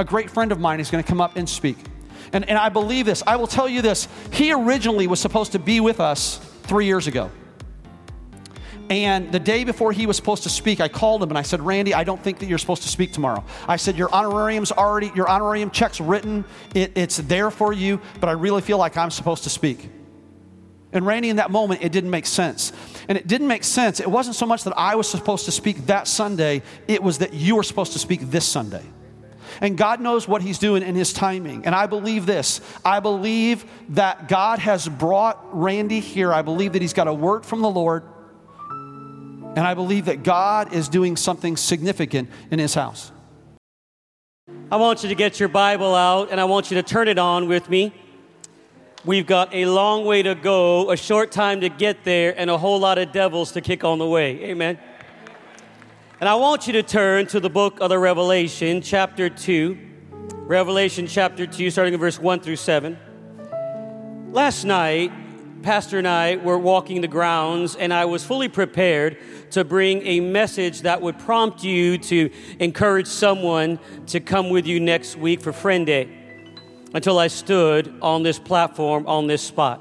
a great friend of mine is going to come up and speak. And, and I believe this. I will tell you this. He originally was supposed to be with us three years ago. And the day before he was supposed to speak, I called him and I said, Randy, I don't think that you're supposed to speak tomorrow. I said, Your honorarium's already, your honorarium check's written, it, it's there for you, but I really feel like I'm supposed to speak. And Randy, in that moment, it didn't make sense. And it didn't make sense. It wasn't so much that I was supposed to speak that Sunday, it was that you were supposed to speak this Sunday. And God knows what He's doing in His timing. And I believe this I believe that God has brought Randy here. I believe that He's got a word from the Lord. And I believe that God is doing something significant in his house. I want you to get your Bible out and I want you to turn it on with me. We've got a long way to go, a short time to get there, and a whole lot of devils to kick on the way. Amen. And I want you to turn to the book of the Revelation, chapter 2. Revelation chapter 2, starting in verse 1 through 7. Last night, Pastor and I were walking the grounds, and I was fully prepared to bring a message that would prompt you to encourage someone to come with you next week for Friend Day until I stood on this platform, on this spot.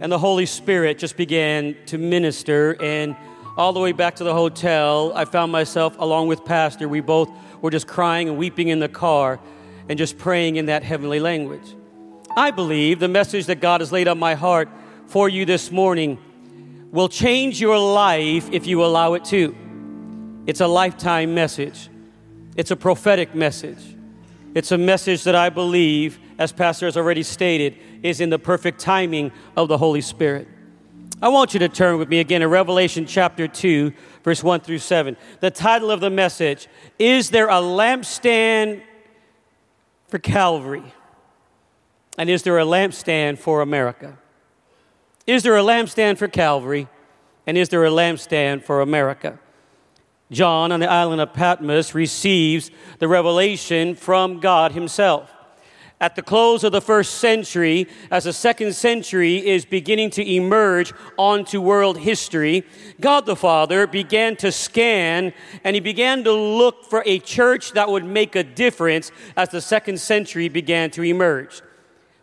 And the Holy Spirit just began to minister, and all the way back to the hotel, I found myself, along with Pastor, we both were just crying and weeping in the car and just praying in that heavenly language. I believe the message that God has laid on my heart for you this morning will change your life if you allow it to. It's a lifetime message, it's a prophetic message. It's a message that I believe, as Pastor has already stated, is in the perfect timing of the Holy Spirit. I want you to turn with me again to Revelation chapter 2, verse 1 through 7. The title of the message Is there a lampstand for Calvary? And is there a lampstand for America? Is there a lampstand for Calvary? And is there a lampstand for America? John on the island of Patmos receives the revelation from God Himself. At the close of the first century, as the second century is beginning to emerge onto world history, God the Father began to scan and he began to look for a church that would make a difference as the second century began to emerge.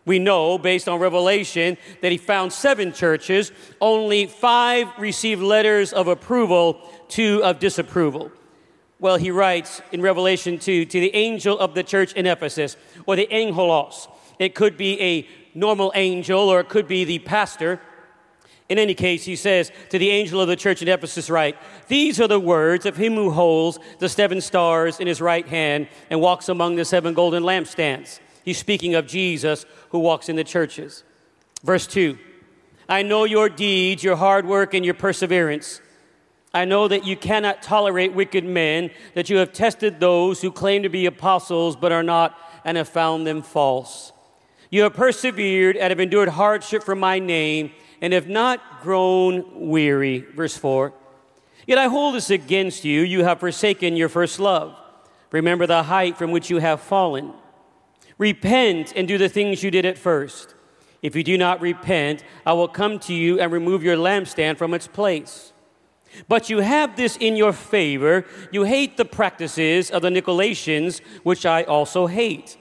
We know, based on Revelation, that he found seven churches. Only five received letters of approval, two of disapproval. Well, he writes in Revelation 2 to the angel of the church in Ephesus, or the angelos. It could be a normal angel, or it could be the pastor. In any case, he says to the angel of the church in Ephesus, write, These are the words of him who holds the seven stars in his right hand and walks among the seven golden lampstands. He's speaking of Jesus who walks in the churches. Verse 2 I know your deeds, your hard work, and your perseverance. I know that you cannot tolerate wicked men, that you have tested those who claim to be apostles but are not, and have found them false. You have persevered and have endured hardship for my name, and have not grown weary. Verse 4 Yet I hold this against you you have forsaken your first love. Remember the height from which you have fallen. Repent and do the things you did at first. If you do not repent, I will come to you and remove your lampstand from its place. But you have this in your favor. You hate the practices of the Nicolaitans, which I also hate.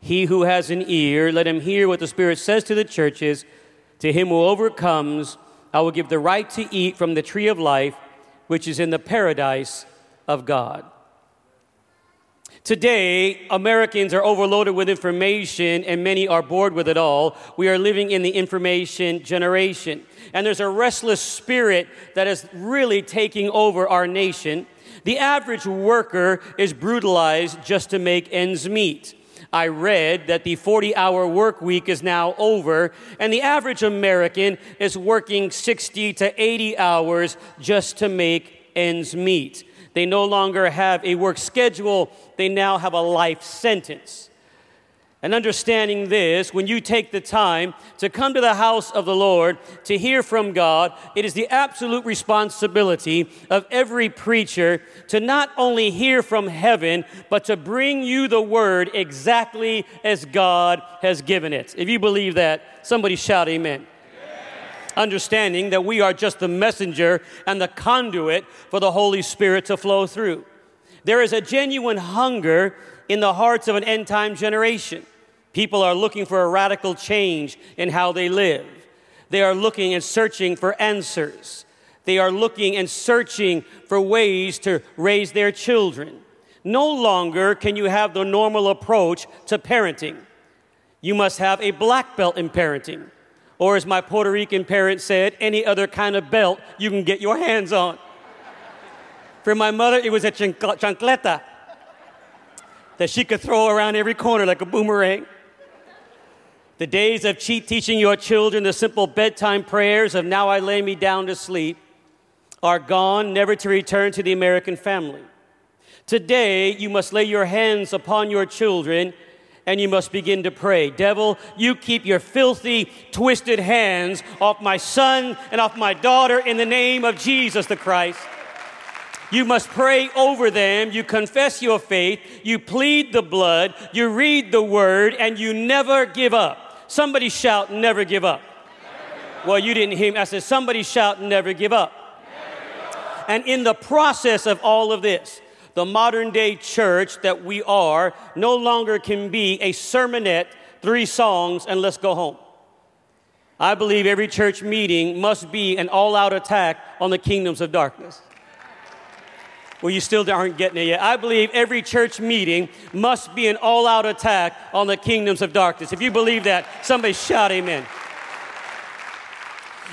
He who has an ear, let him hear what the Spirit says to the churches. To him who overcomes, I will give the right to eat from the tree of life, which is in the paradise of God. Today, Americans are overloaded with information and many are bored with it all. We are living in the information generation. And there's a restless spirit that is really taking over our nation. The average worker is brutalized just to make ends meet. I read that the 40 hour work week is now over, and the average American is working 60 to 80 hours just to make ends meet. They no longer have a work schedule, they now have a life sentence. And understanding this, when you take the time to come to the house of the Lord to hear from God, it is the absolute responsibility of every preacher to not only hear from heaven, but to bring you the word exactly as God has given it. If you believe that, somebody shout amen understanding that we are just the messenger and the conduit for the Holy Spirit to flow through. There is a genuine hunger in the hearts of an end time generation. People are looking for a radical change in how they live. They are looking and searching for answers. They are looking and searching for ways to raise their children. No longer can you have the normal approach to parenting. You must have a black belt in parenting. Or, as my Puerto Rican parents said, any other kind of belt you can get your hands on. For my mother, it was a chancleta that she could throw around every corner like a boomerang. The days of cheat teaching your children the simple bedtime prayers of now I lay me down to sleep are gone, never to return to the American family. Today, you must lay your hands upon your children and you must begin to pray. Devil, you keep your filthy, twisted hands off my son and off my daughter in the name of Jesus the Christ. You must pray over them. You confess your faith. You plead the blood. You read the word, and you never give up. Somebody shout, never give up. Well, you didn't hear me. I said, somebody shout, never give up. And in the process of all of this, the modern day church that we are no longer can be a sermonette, three songs, and let's go home. I believe every church meeting must be an all out attack on the kingdoms of darkness. Well, you still aren't getting it yet. I believe every church meeting must be an all out attack on the kingdoms of darkness. If you believe that, somebody shout amen.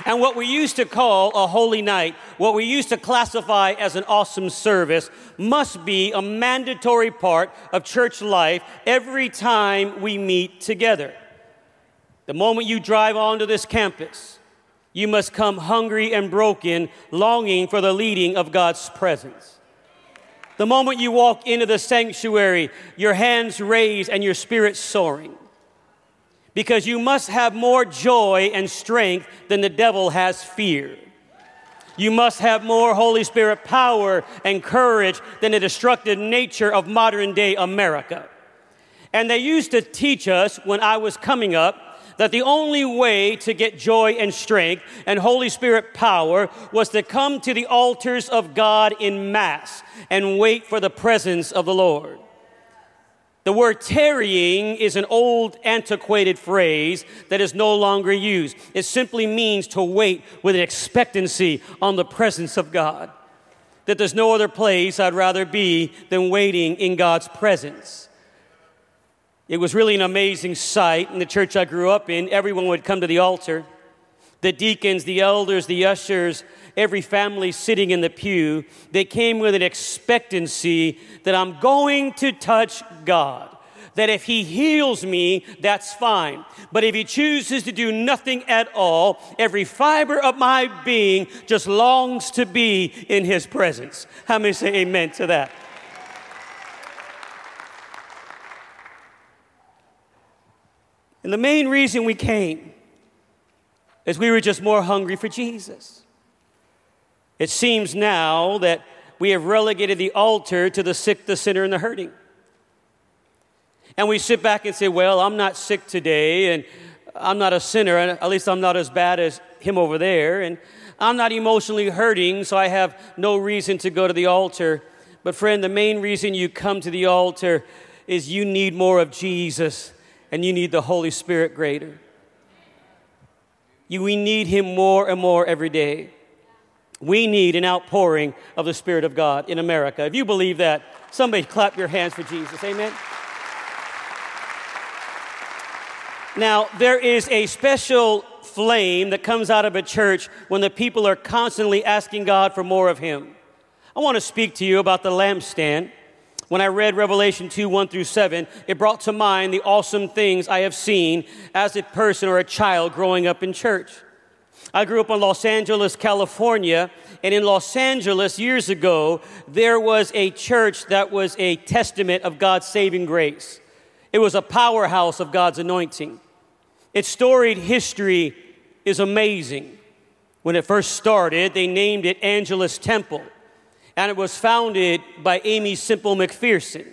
And what we used to call a holy night, what we used to classify as an awesome service, must be a mandatory part of church life every time we meet together. The moment you drive onto this campus, you must come hungry and broken, longing for the leading of God's presence. The moment you walk into the sanctuary, your hands raised and your spirit soaring. Because you must have more joy and strength than the devil has fear. You must have more Holy Spirit power and courage than the destructive nature of modern day America. And they used to teach us when I was coming up that the only way to get joy and strength and Holy Spirit power was to come to the altars of God in mass and wait for the presence of the Lord. The word tarrying is an old, antiquated phrase that is no longer used. It simply means to wait with an expectancy on the presence of God. That there's no other place I'd rather be than waiting in God's presence. It was really an amazing sight in the church I grew up in. Everyone would come to the altar. The deacons, the elders, the ushers, every family sitting in the pew, they came with an expectancy that I'm going to touch God. That if He heals me, that's fine. But if He chooses to do nothing at all, every fiber of my being just longs to be in His presence. How many say amen to that? And the main reason we came is we were just more hungry for Jesus. It seems now that we have relegated the altar to the sick, the sinner, and the hurting. And we sit back and say, Well, I'm not sick today, and I'm not a sinner, and at least I'm not as bad as him over there, and I'm not emotionally hurting, so I have no reason to go to the altar. But, friend, the main reason you come to the altar is you need more of Jesus and you need the Holy Spirit greater. You, we need Him more and more every day. We need an outpouring of the Spirit of God in America. If you believe that, somebody clap your hands for Jesus. Amen. Now, there is a special flame that comes out of a church when the people are constantly asking God for more of Him. I want to speak to you about the lampstand. When I read Revelation 2 1 through 7, it brought to mind the awesome things I have seen as a person or a child growing up in church. I grew up in Los Angeles, California, and in Los Angeles years ago, there was a church that was a testament of God's saving grace. It was a powerhouse of God's anointing. Its storied history is amazing. When it first started, they named it Angelus Temple and it was founded by Aimee Semple McPherson.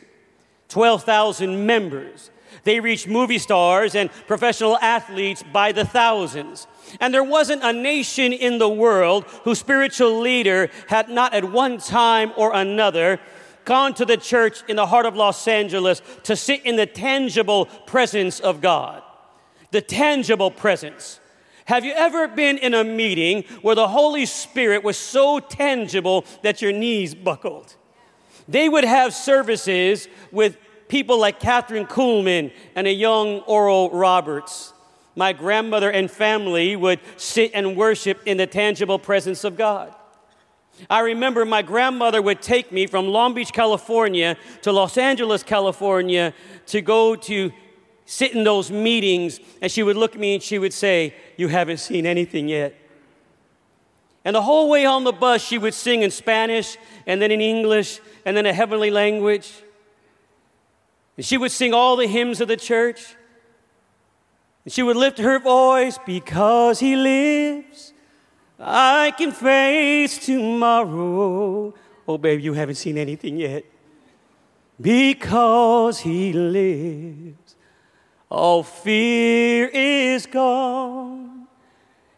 12,000 members. They reached movie stars and professional athletes by the thousands. And there wasn't a nation in the world whose spiritual leader had not at one time or another gone to the church in the heart of Los Angeles to sit in the tangible presence of God. The tangible presence. Have you ever been in a meeting where the Holy Spirit was so tangible that your knees buckled? They would have services with people like Kathryn Kuhlman and a young Oral Roberts. My grandmother and family would sit and worship in the tangible presence of God. I remember my grandmother would take me from Long Beach, California to Los Angeles, California to go to sit in those meetings, and she would look at me and she would say, You haven't seen anything yet. And the whole way on the bus, she would sing in Spanish, and then in English, and then a heavenly language. And she would sing all the hymns of the church. And she would lift her voice, Because he lives, I can face tomorrow. Oh, baby, you haven't seen anything yet. Because he lives, all fear is gone.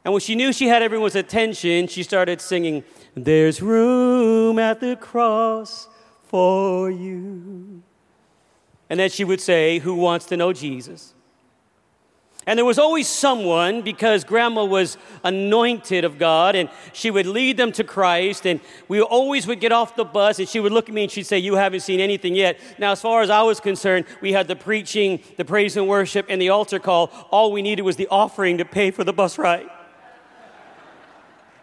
And when she knew she had everyone's attention, she started singing, There's room at the cross for you. And then she would say, Who wants to know Jesus? And there was always someone, because grandma was anointed of God, and she would lead them to Christ. And we always would get off the bus, and she would look at me and she'd say, You haven't seen anything yet. Now, as far as I was concerned, we had the preaching, the praise and worship, and the altar call. All we needed was the offering to pay for the bus ride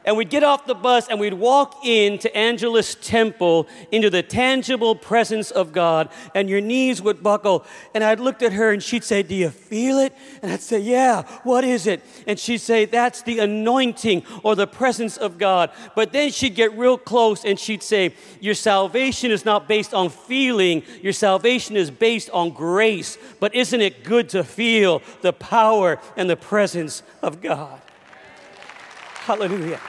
and we'd get off the bus and we'd walk into Angelus Temple into the tangible presence of God, and your knees would buckle. And I'd look at her and she'd say, Do you feel it? And I'd say, Yeah, what is it? And she'd say, That's the anointing or the presence of God. But then she'd get real close and she'd say, Your salvation is not based on feeling, your salvation is based on grace. But isn't it good to feel the power and the presence of God? Hallelujah.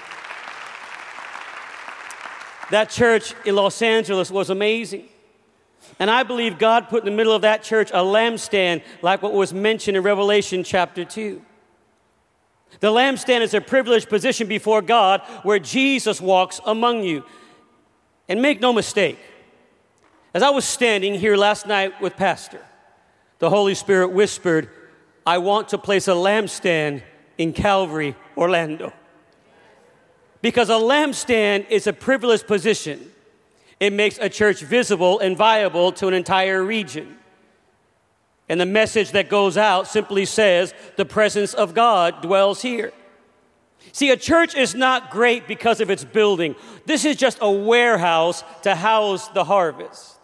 That church in Los Angeles was amazing. And I believe God put in the middle of that church a lampstand, like what was mentioned in Revelation chapter 2. The lampstand is a privileged position before God where Jesus walks among you. And make no mistake, as I was standing here last night with Pastor, the Holy Spirit whispered, I want to place a lampstand in Calvary, Orlando. Because a lampstand is a privileged position. It makes a church visible and viable to an entire region. And the message that goes out simply says, the presence of God dwells here. See, a church is not great because of its building. This is just a warehouse to house the harvest.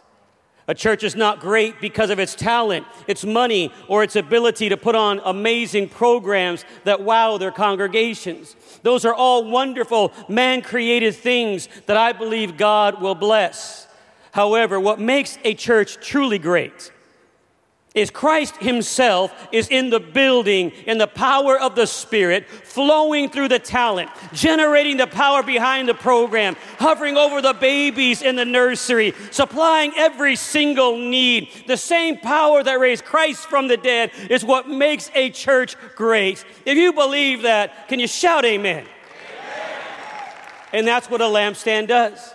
A church is not great because of its talent, its money, or its ability to put on amazing programs that wow their congregations. Those are all wonderful, man created things that I believe God will bless. However, what makes a church truly great is Christ Himself is in the building in the power of the Spirit, flowing through the talent, generating the power behind the program, hovering over the babies in the nursery, supplying every single need. The same power that raised Christ from the dead is what makes a church great. If you believe that, can you shout amen? amen. And that's what a lampstand does.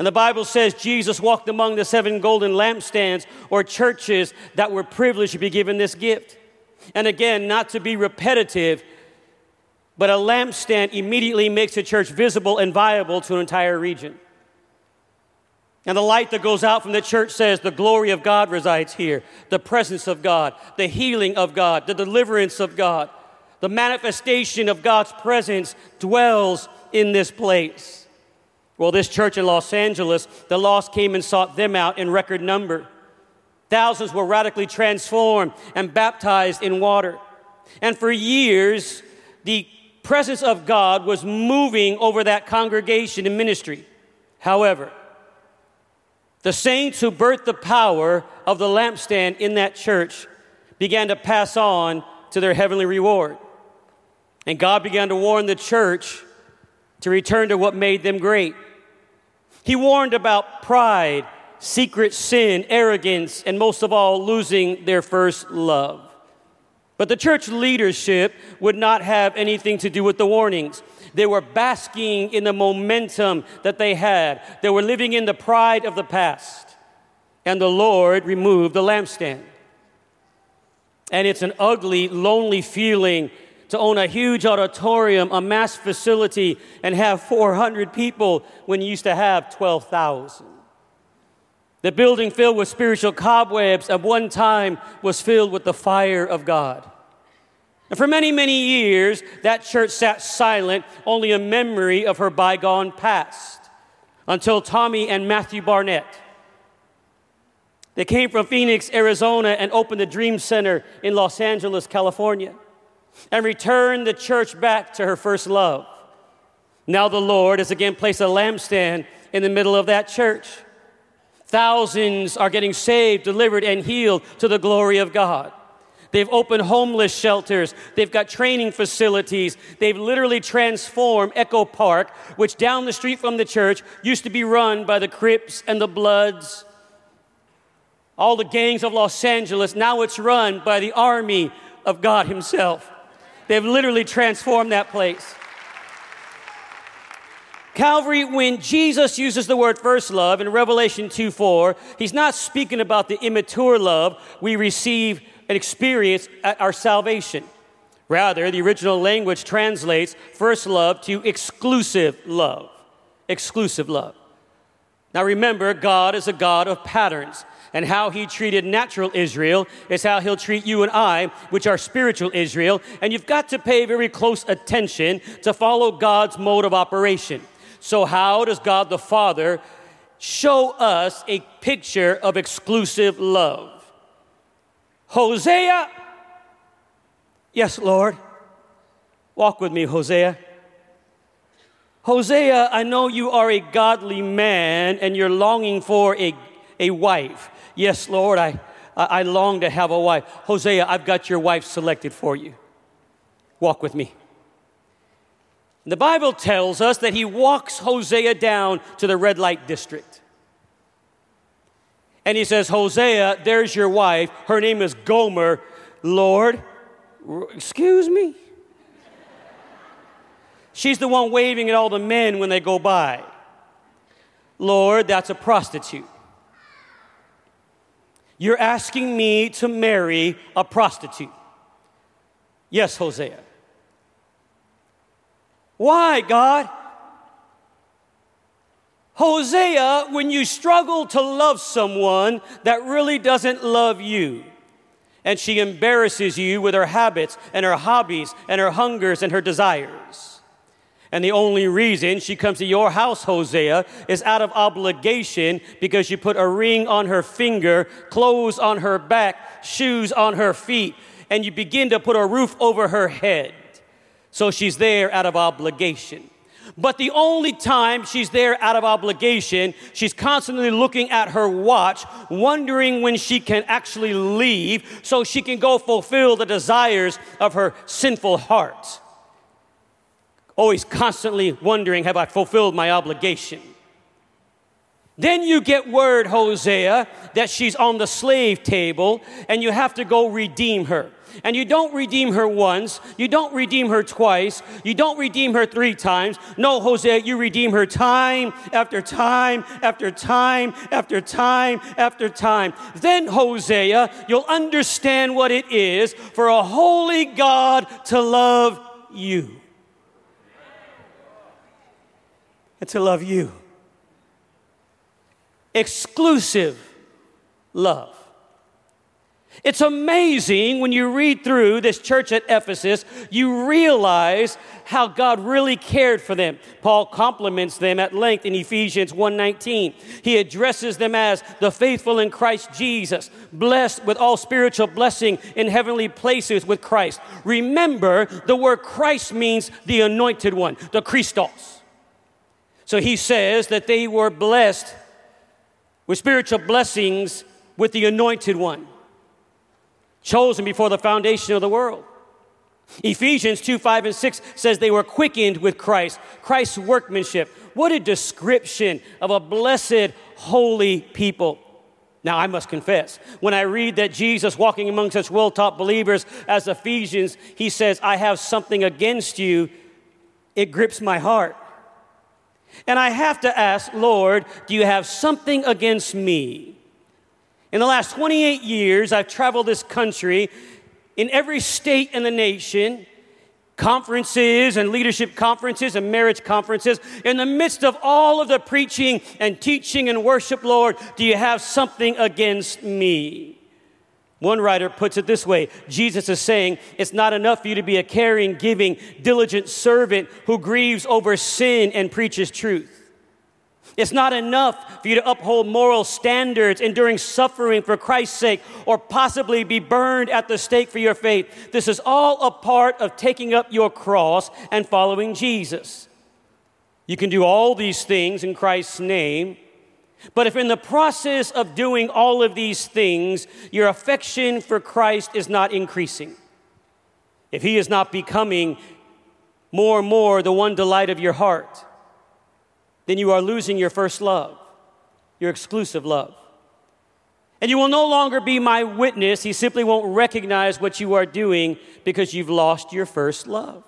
And the Bible says Jesus walked among the seven golden lampstands or churches that were privileged to be given this gift. And again, not to be repetitive, but a lampstand immediately makes a church visible and viable to an entire region. And the light that goes out from the church says the glory of God resides here, the presence of God, the healing of God, the deliverance of God, the manifestation of God's presence dwells in this place. Well, this church in Los Angeles, the lost came and sought them out in record number. Thousands were radically transformed and baptized in water. And for years, the presence of God was moving over that congregation in ministry. However, the saints who birthed the power of the lampstand in that church began to pass on to their heavenly reward. And God began to warn the church to return to what made them great. He warned about pride, secret sin, arrogance, and most of all, losing their first love. But the church leadership would not have anything to do with the warnings. They were basking in the momentum that they had. They were living in the pride of the past. And the Lord removed the lampstand. And it's an ugly, lonely feeling to own a huge auditorium, a mass facility, and have 400 people when you used to have 12,000. The building filled with spiritual cobwebs at one time was filled with the fire of God. And for many, many years, that church sat silent, only a memory of her bygone past, until Tommy and Matthew Barnett. They came from Phoenix, Arizona, and opened the Dream Center in Los Angeles, California, and return the church back to her first love. Now the Lord has again placed a lampstand in the middle of that church. Thousands are getting saved, delivered, and healed to the glory of God. They've opened homeless shelters. They've got training facilities. They've literally transformed Echo Park, which down the street from the church used to be run by the Crips and the Bloods, all the gangs of Los Angeles. Now it's run by the army of God Himself. They've literally transformed that place. Calvary, when Jesus uses the word first love in Revelation 2 4, he's not speaking about the immature love we receive and experience at our salvation. Rather, the original language translates first love to exclusive love. Exclusive love. Now remember, God is a God of patterns, and how he treated natural Israel is how he'll treat you and I, which are spiritual Israel, and you've got to pay very close attention to follow God's mode of operation. So, how does God the Father show us a picture of exclusive love? Hosea, yes, Lord. Walk with me, Hosea. Hosea, I know you are a godly man and you're longing for a, a wife. Yes, Lord, I, I long to have a wife. Hosea, I've got your wife selected for you. Walk with me. The Bible tells us that he walks Hosea down to the red light district. And he says, Hosea, there's your wife. Her name is Gomer. Lord, excuse me? She's the one waving at all the men when they go by. Lord, that's a prostitute. You're asking me to marry a prostitute. Yes, Hosea. Why, God? Hosea, when you struggle to love someone that really doesn't love you, and she embarrasses you with her habits and her hobbies and her hungers and her desires. And the only reason she comes to your house, Hosea, is out of obligation because you put a ring on her finger, clothes on her back, shoes on her feet, and you begin to put a roof over her head. So she's there out of obligation. But the only time she's there out of obligation, she's constantly looking at her watch, wondering when she can actually leave so she can go fulfill the desires of her sinful heart. Always constantly wondering, have I fulfilled my obligation? Then you get word, Hosea, that she's on the slave table and you have to go redeem her. And you don't redeem her once, you don't redeem her twice, you don't redeem her three times. No, Hosea, you redeem her time after time after time after time after time. Then, Hosea, you'll understand what it is for a holy God to love you. And to love you. Exclusive love. It's amazing when you read through this church at Ephesus, you realize how God really cared for them. Paul compliments them at length in Ephesians 1:19. He addresses them as the faithful in Christ Jesus, blessed with all spiritual blessing in heavenly places with Christ. Remember, the word Christ means the anointed one, the Christos. So he says that they were blessed with spiritual blessings with the anointed one chosen before the foundation of the world. Ephesians 2 5 and 6 says they were quickened with Christ, Christ's workmanship. What a description of a blessed, holy people. Now, I must confess, when I read that Jesus walking among such well taught believers as Ephesians, he says, I have something against you, it grips my heart. And I have to ask, Lord, do you have something against me? In the last 28 years, I've traveled this country in every state in the nation, conferences and leadership conferences and marriage conferences. In the midst of all of the preaching and teaching and worship, Lord, do you have something against me? One writer puts it this way Jesus is saying, It's not enough for you to be a caring, giving, diligent servant who grieves over sin and preaches truth. It's not enough for you to uphold moral standards, enduring suffering for Christ's sake, or possibly be burned at the stake for your faith. This is all a part of taking up your cross and following Jesus. You can do all these things in Christ's name, but if in the process of doing all of these things, your affection for Christ is not increasing, if He is not becoming more and more the one delight of your heart, then you are losing your first love, your exclusive love. And you will no longer be my witness. He simply won't recognize what you are doing because you've lost your first love.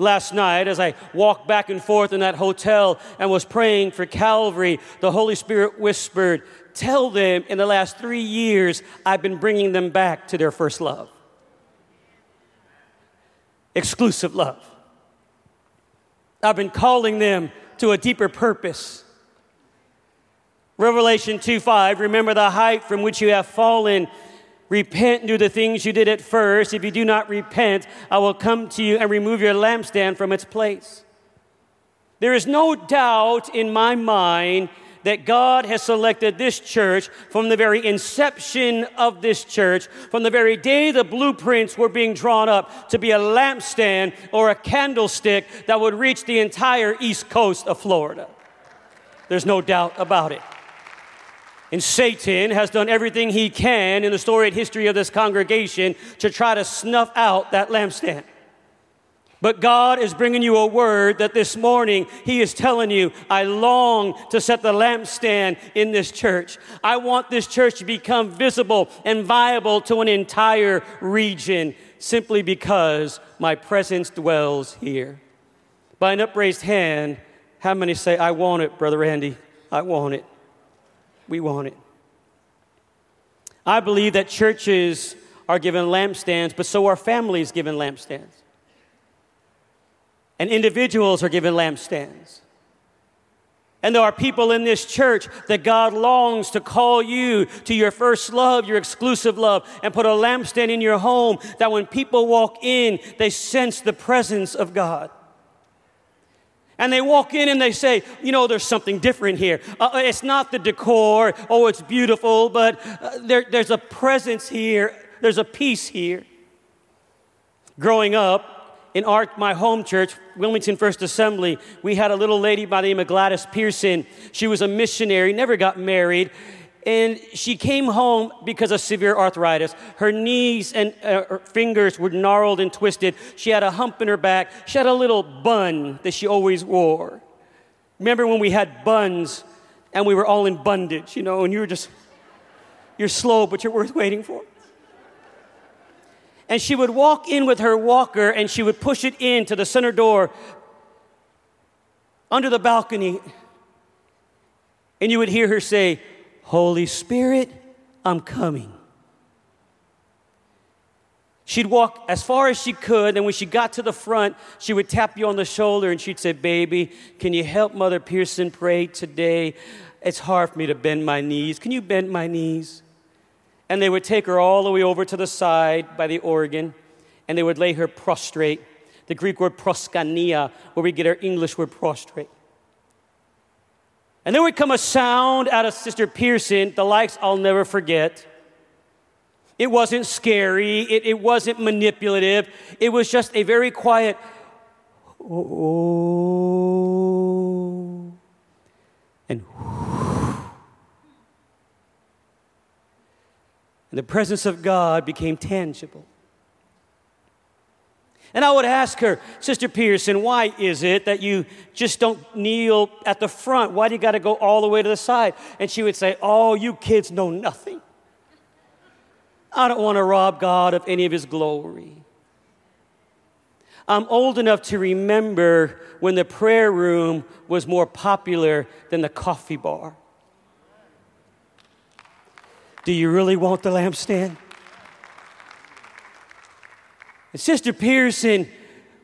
Last night, as I walked back and forth in that hotel and was praying for Calvary, the Holy Spirit whispered, Tell them in the last three years, I've been bringing them back to their first love. Exclusive love. I've been calling them to a deeper purpose. Revelation 2 5, remember the height from which you have fallen. Repent and do the things you did at first. If you do not repent, I will come to you and remove your lampstand from its place. There is no doubt in my mind that God has selected this church from the very inception of this church, from the very day the blueprints were being drawn up to be a lampstand or a candlestick that would reach the entire east coast of Florida. There's no doubt about it. And Satan has done everything he can in the storied history of this congregation to try to snuff out that lampstand. But God is bringing you a word that this morning He is telling you, I long to set the lampstand in this church. I want this church to become visible and viable to an entire region simply because my presence dwells here. By an upraised hand, how many say, I want it, Brother Andy? I want it. We want it. I believe that churches are given lampstands, but so are families given lampstands and individuals are given lampstands. And there are people in this church that God longs to call you to your first love, your exclusive love, and put a lampstand in your home that when people walk in, they sense the presence of God. And they walk in and they say, you know, there's something different here. Uh, it's not the decor, oh, it's beautiful, but uh, there, there's a presence here, there's a peace here. Growing up, in our, my home church, Wilmington First Assembly, we had a little lady by the name of Gladys Pearson. She was a missionary, never got married, and she came home because of severe arthritis. Her knees and uh, her fingers were gnarled and twisted. She had a hump in her back. She had a little bun that she always wore. Remember when we had buns and we were all in bondage, you know, and you were just, you're slow, but you're worth waiting for and she would walk in with her walker and she would push it into the center door under the balcony. And you would hear her say, Holy Spirit, I'm coming. She'd walk as far as she could, and when she got to the front, she would tap you on the shoulder and she'd say, Baby, can you help Mother Pearson pray today? It's hard for me to bend my knees. Can you bend my knees? and they would take her all the way over to the side by the organ, and they would lay her prostrate. The Greek word proskania, where we get our English word prostrate. And there would come a sound out of Sister Pearson, the likes I'll never forget. It wasn't scary, it, it wasn't manipulative, it was just a very quiet, oh, and And the presence of God became tangible. And I would ask her, Sister Pearson, why is it that you just don't kneel at the front? Why do you got to go all the way to the side? And she would say, Oh, you kids know nothing. I don't want to rob God of any of his glory. I'm old enough to remember when the prayer room was more popular than the coffee bar. Do you really want the lampstand? And Sister Pearson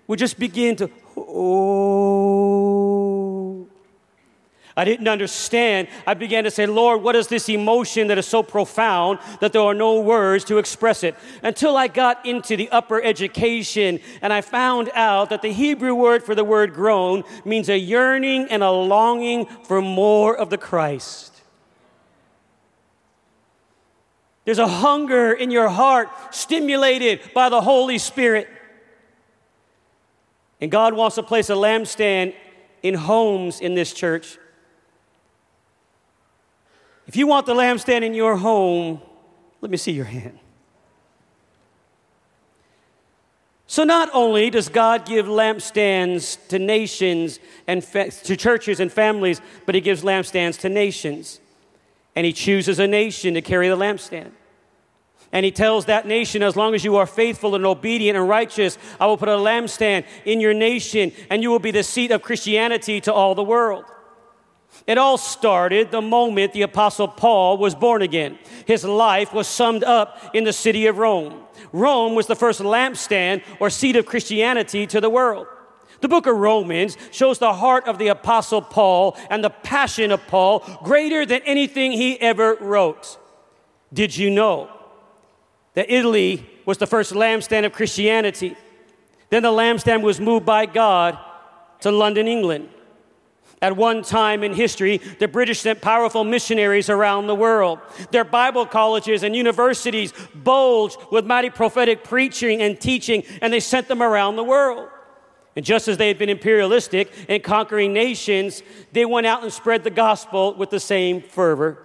would just begin to, oh. I didn't understand. I began to say, Lord, what is this emotion that is so profound that there are no words to express it? Until I got into the upper education and I found out that the Hebrew word for the word groan means a yearning and a longing for more of the Christ. There's a hunger in your heart stimulated by the Holy Spirit. And God wants to place a lampstand in homes in this church. If you want the lampstand in your home, let me see your hand. So, not only does God give lampstands to nations and fa- to churches and families, but He gives lampstands to nations and he chooses a nation to carry the lampstand. And he tells that nation, as long as you are faithful and obedient and righteous, I will put a lampstand in your nation, and you will be the seat of Christianity to all the world. It all started the moment the Apostle Paul was born again. His life was summed up in the city of Rome. Rome was the first lampstand or seat of Christianity to the world. The book of Romans shows the heart of the Apostle Paul and the passion of Paul greater than anything he ever wrote. Did you know that Italy was the first lampstand of Christianity? Then the lampstand was moved by God to London, England. At one time in history, the British sent powerful missionaries around the world. Their Bible colleges and universities bulged with mighty prophetic preaching and teaching, and they sent them around the world. And just as they had been imperialistic and conquering nations, they went out and spread the gospel with the same fervor.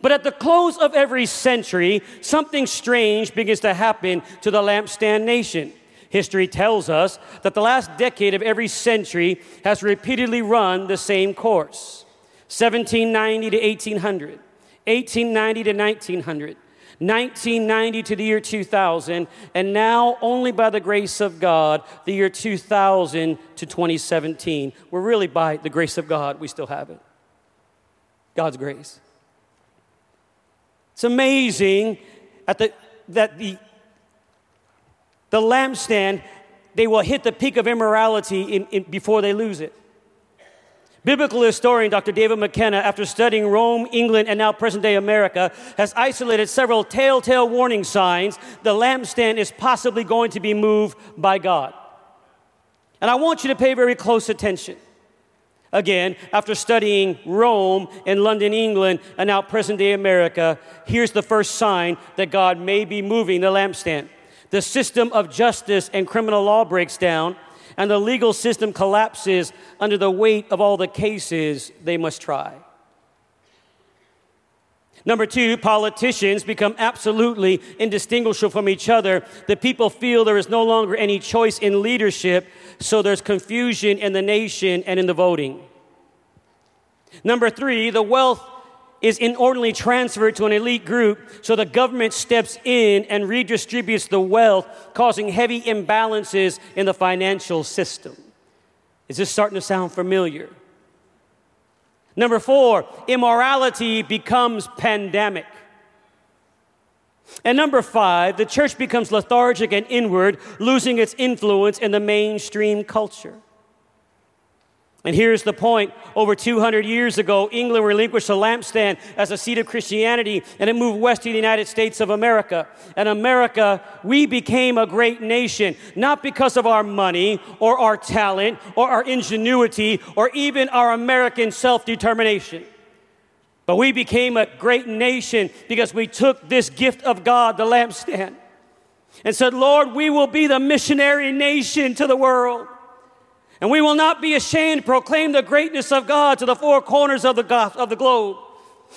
But at the close of every century, something strange begins to happen to the lampstand nation. History tells us that the last decade of every century has repeatedly run the same course 1790 to 1800, 1890 to 1900, 1990 to the year 2000, and now, only by the grace of God, the year 2000 to 2017. We're really by the grace of God, we still have it. God's grace. It's amazing at the, that the, the lampstand, they will hit the peak of immorality in, in, before they lose it. Biblical historian Dr. David McKenna, after studying Rome, England, and now present day America, has isolated several telltale warning signs the lampstand is possibly going to be moved by God. And I want you to pay very close attention. Again, after studying Rome and London, England, and now present day America, here's the first sign that God may be moving the lampstand. The system of justice and criminal law breaks down and the legal system collapses under the weight of all the cases they must try. Number two, politicians become absolutely indistinguishable from each other. The people feel there is no longer any choice in leadership, so there's confusion in the nation and in the voting. Number three, the wealth is inordinately transferred to an elite group, so the government steps in and redistributes the wealth, causing heavy imbalances in the financial system. Is this starting to sound familiar? Number four, immorality becomes pandemic. And number five, the church becomes lethargic and inward, losing its influence in the mainstream culture. And here's the point. Over 200 years ago, England relinquished the lampstand as a seat of Christianity and it moved west to the United States of America. And America, we became a great nation, not because of our money or our talent or our ingenuity or even our American self determination. But we became a great nation because we took this gift of God, the lampstand, and said, Lord, we will be the missionary nation to the world. And we will not be ashamed to proclaim the greatness of God to the four corners of the, of the globe.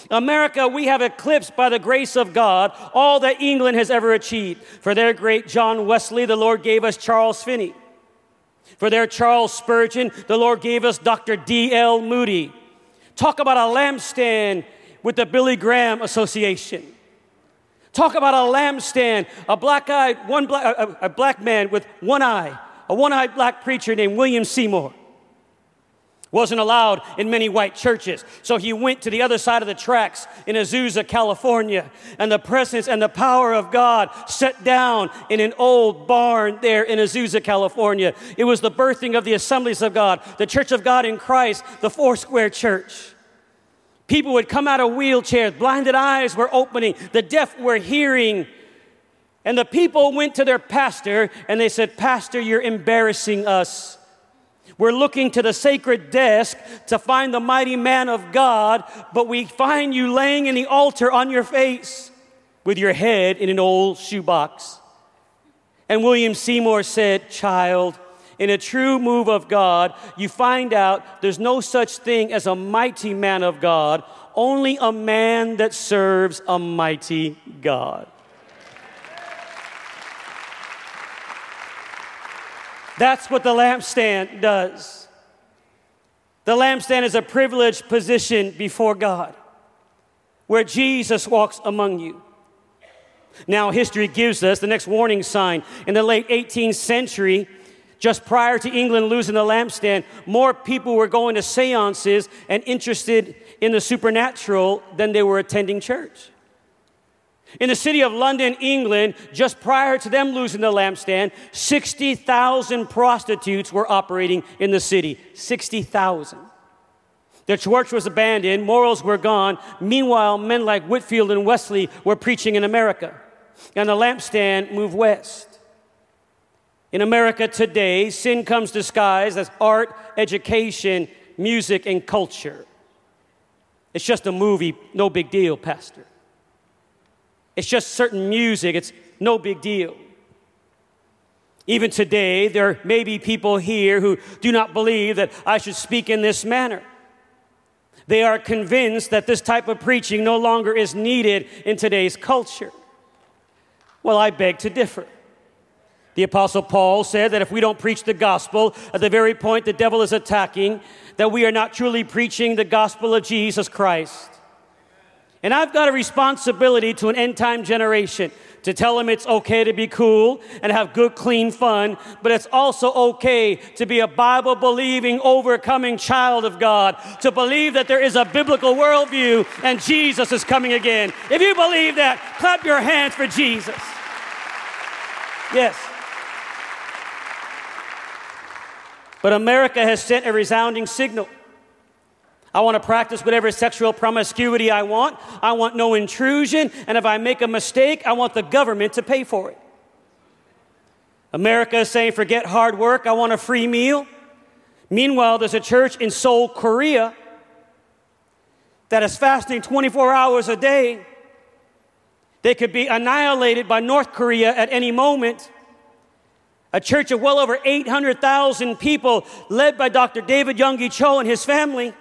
America, we have eclipsed by the grace of God all that England has ever achieved. For their great John Wesley, the Lord gave us Charles Finney. For their Charles Spurgeon, the Lord gave us Dr. D.L. Moody. Talk about a lampstand with the Billy Graham Association. Talk about a lampstand, a black eyed, one black, a, a black man with one eye, a one eyed black preacher named William Seymour. Wasn't allowed in many white churches. So he went to the other side of the tracks in Azusa, California, and the presence and the power of God set down in an old barn there in Azusa, California. It was the birthing of the assemblies of God, the church of God in Christ, the Foursquare Church. People would come out of wheelchairs, blinded eyes were opening, the deaf were hearing. And the people went to their pastor and they said, Pastor, you're embarrassing us. We're looking to the sacred desk to find the mighty man of God, but we find you laying in the altar on your face with your head in an old shoebox. And William Seymour said, Child, in a true move of God, you find out there's no such thing as a mighty man of God, only a man that serves a mighty God. That's what the lampstand does. The lampstand is a privileged position before God where Jesus walks among you. Now, history gives us the next warning sign. In the late 18th century, just prior to England losing the lampstand, more people were going to seances and interested in the supernatural than they were attending church. In the city of London, England, just prior to them losing the lampstand, 60,000 prostitutes were operating in the city. 60,000. The church was abandoned, morals were gone. Meanwhile, men like Whitefield and Wesley were preaching in America, and the lampstand moved west. In America today, sin comes disguised as art, education, music, and culture. It's just a movie, no big deal, Pastor. It's just certain music, it's no big deal. Even today, there may be people here who do not believe that I should speak in this manner. They are convinced that this type of preaching no longer is needed in today's culture. Well, I beg to differ. The Apostle Paul said that if we don't preach the gospel at the very point the devil is attacking, that we are not truly preaching the gospel of Jesus Christ. And I've got a responsibility to an end time generation to tell them it's okay to be cool and have good, clean fun, but it's also okay to be a Bible believing, overcoming child of God, to believe that there is a biblical worldview and Jesus is coming again. If you believe that, clap your hands for Jesus. Yes. But America has sent a resounding signal. I want to practice whatever sexual promiscuity I want. I want no intrusion. And if I make a mistake, I want the government to pay for it. America is saying, forget hard work. I want a free meal. Meanwhile, there's a church in Seoul, Korea that is fasting 24 hours a day. They could be annihilated by North Korea at any moment. A church of well over 800,000 people led by Dr. David Yonggi Cho and his family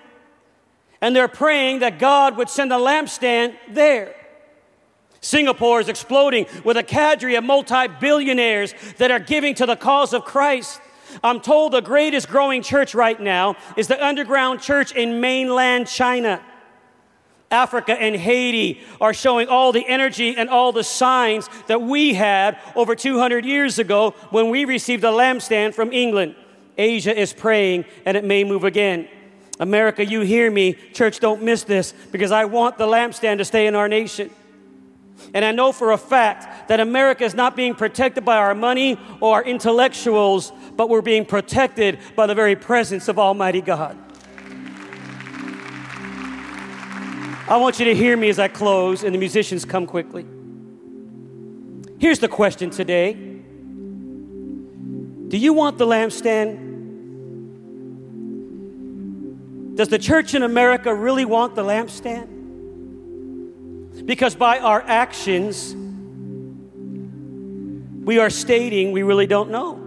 and they're praying that God would send a lampstand there. Singapore is exploding with a cadre of multi billionaires that are giving to the cause of Christ. I'm told the greatest growing church right now is the underground church in mainland China. Africa and Haiti are showing all the energy and all the signs that we had over 200 years ago when we received a lampstand from England. Asia is praying and it may move again. America, you hear me. Church, don't miss this because I want the lampstand to stay in our nation. And I know for a fact that America is not being protected by our money or our intellectuals, but we're being protected by the very presence of Almighty God. I want you to hear me as I close, and the musicians come quickly. Here's the question today Do you want the lampstand does the church in America really want the lampstand? Because by our actions, we are stating we really don't know.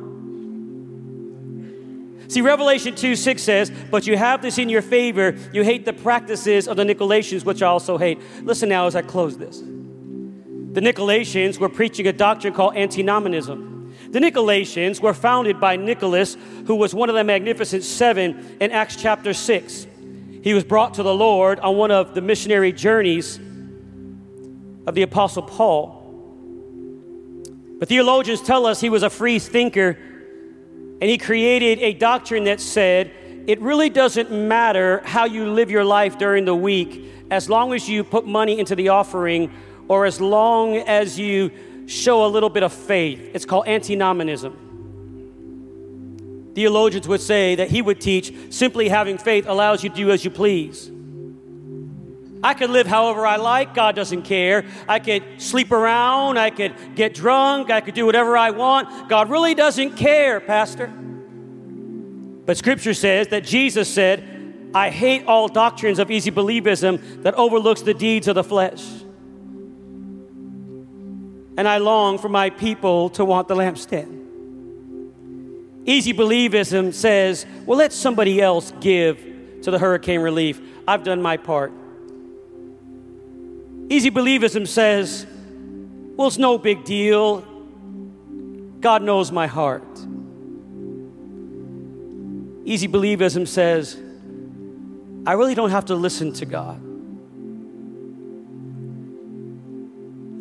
See, Revelation 2 6 says, But you have this in your favor. You hate the practices of the Nicolaitans, which I also hate. Listen now as I close this. The Nicolaitans were preaching a doctrine called antinomianism. The Nicolaitans were founded by Nicholas, who was one of the Magnificent Seven in Acts chapter 6. He was brought to the Lord on one of the missionary journeys of the Apostle Paul. But theologians tell us he was a free thinker and he created a doctrine that said it really doesn't matter how you live your life during the week as long as you put money into the offering or as long as you show a little bit of faith. It's called antinomianism. Theologians would say that he would teach simply having faith allows you to do as you please. I could live however I like. God doesn't care. I could sleep around. I could get drunk. I could do whatever I want. God really doesn't care, Pastor. But Scripture says that Jesus said, I hate all doctrines of easy believism that overlooks the deeds of the flesh. And I long for my people to want the lampstand. Easy believism says, well, let somebody else give to the hurricane relief. I've done my part. Easy believism says, well, it's no big deal. God knows my heart. Easy believism says, I really don't have to listen to God.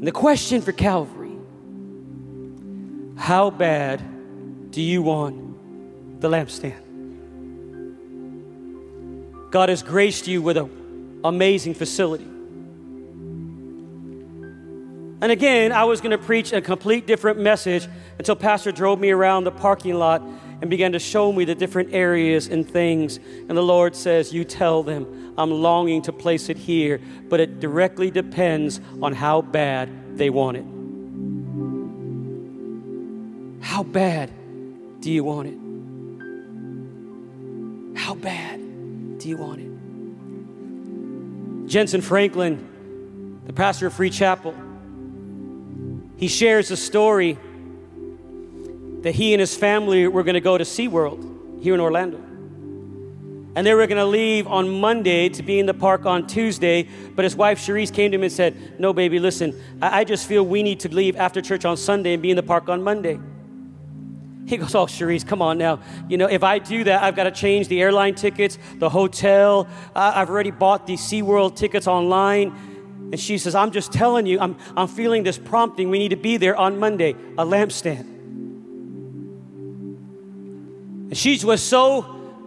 And the question for Calvary how bad do you want the lampstand? God has graced you with an amazing facility. And again, I was going to preach a complete different message until Pastor drove me around the parking lot and began to show me the different areas and things. And the Lord says, You tell them, I'm longing to place it here, but it directly depends on how bad they want it. How bad do you want it? How bad do you want it? Jentezen Franklin, the pastor of Free Chapel, he shares a story that he and his family were going to go to SeaWorld here in Orlando. And they were going to leave on Monday to be in the park on Tuesday. But his wife, Cherise, came to him and said, No, baby, listen, I, I just feel we need to leave after church on Sunday and be in the park on Monday. He goes, Oh, Cherise, come on now. You know, if I do that, I've got to change the airline tickets, the hotel. I've already bought the SeaWorld tickets online. And she says, I'm just telling you, I'm, I'm feeling this prompting. We need to be there on Monday, a lampstand. She was so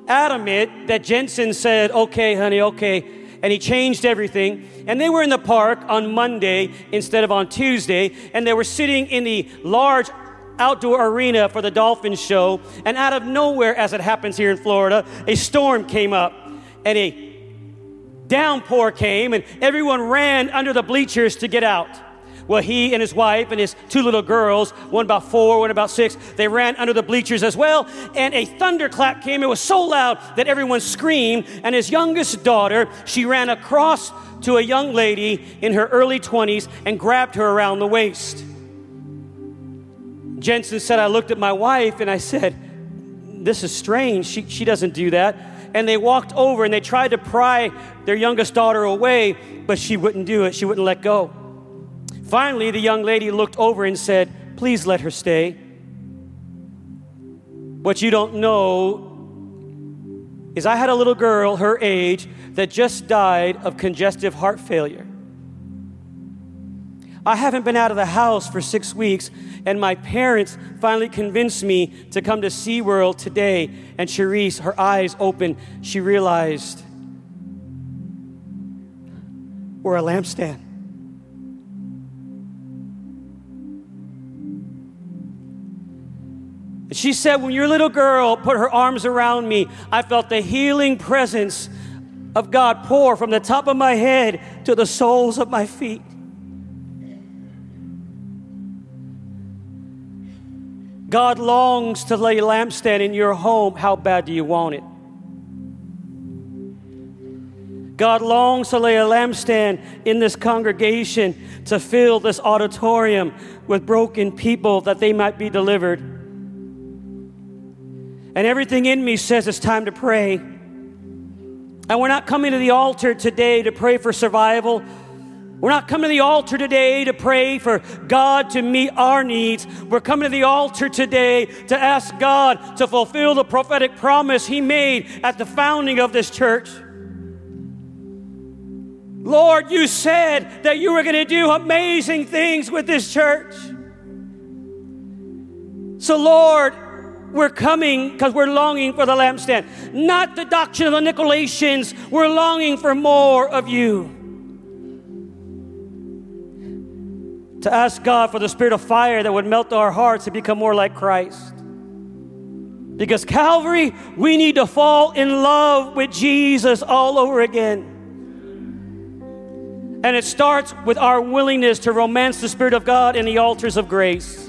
adamant that Jentezen said, Okay, honey, okay. And he changed everything. And they were in the park on Monday instead of on Tuesday. And they were sitting in the large outdoor arena for the dolphin show. And out of nowhere, as it happens here in Florida, a storm came up. And a downpour came and everyone ran under the bleachers to get out. Well, he and his wife and his two little girls, one about four, one about six, they ran under the bleachers as well. And a thunderclap came. It was so loud that everyone screamed. And his youngest daughter, she ran across to a young lady in her early 20s and grabbed her around the waist. Jentezen said, I looked at my wife and I said, This is strange. She, she doesn't do that and they walked over and they tried to pry their youngest daughter away, but she wouldn't do it. She wouldn't let go. Finally, the young lady looked over and said, Please let her stay. What you don't know is I had a little girl her age that just died of congestive heart failure. I haven't been out of the house for six weeks, and my parents finally convinced me to come to SeaWorld today. And Cherise, her eyes open, she realized we're a lampstand. She said, When your little girl put her arms around me, I felt the healing presence of God pour from the top of my head to the soles of my feet. God longs to lay a lampstand in your home. How bad do you want it? God longs to lay a lampstand in this congregation to fill this auditorium with broken people that they might be delivered. And everything in me says it's time to pray. And we're not coming to the altar today to pray for survival. We're not coming to the altar today to pray for God to meet our needs. We're coming to the altar today to ask God to fulfill the prophetic promise He made at the founding of this church. Lord, you said that you were going to do amazing things with this church. So, Lord, we're coming because we're longing for the lampstand, not the doctrine of the Nicolaitans. We're longing for more of you. To ask God for the spirit of fire that would melt our hearts and become more like Christ. Because Calvary, we need to fall in love with Jesus all over again. And it starts with our willingness to romance the Spirit of God in the altars of grace.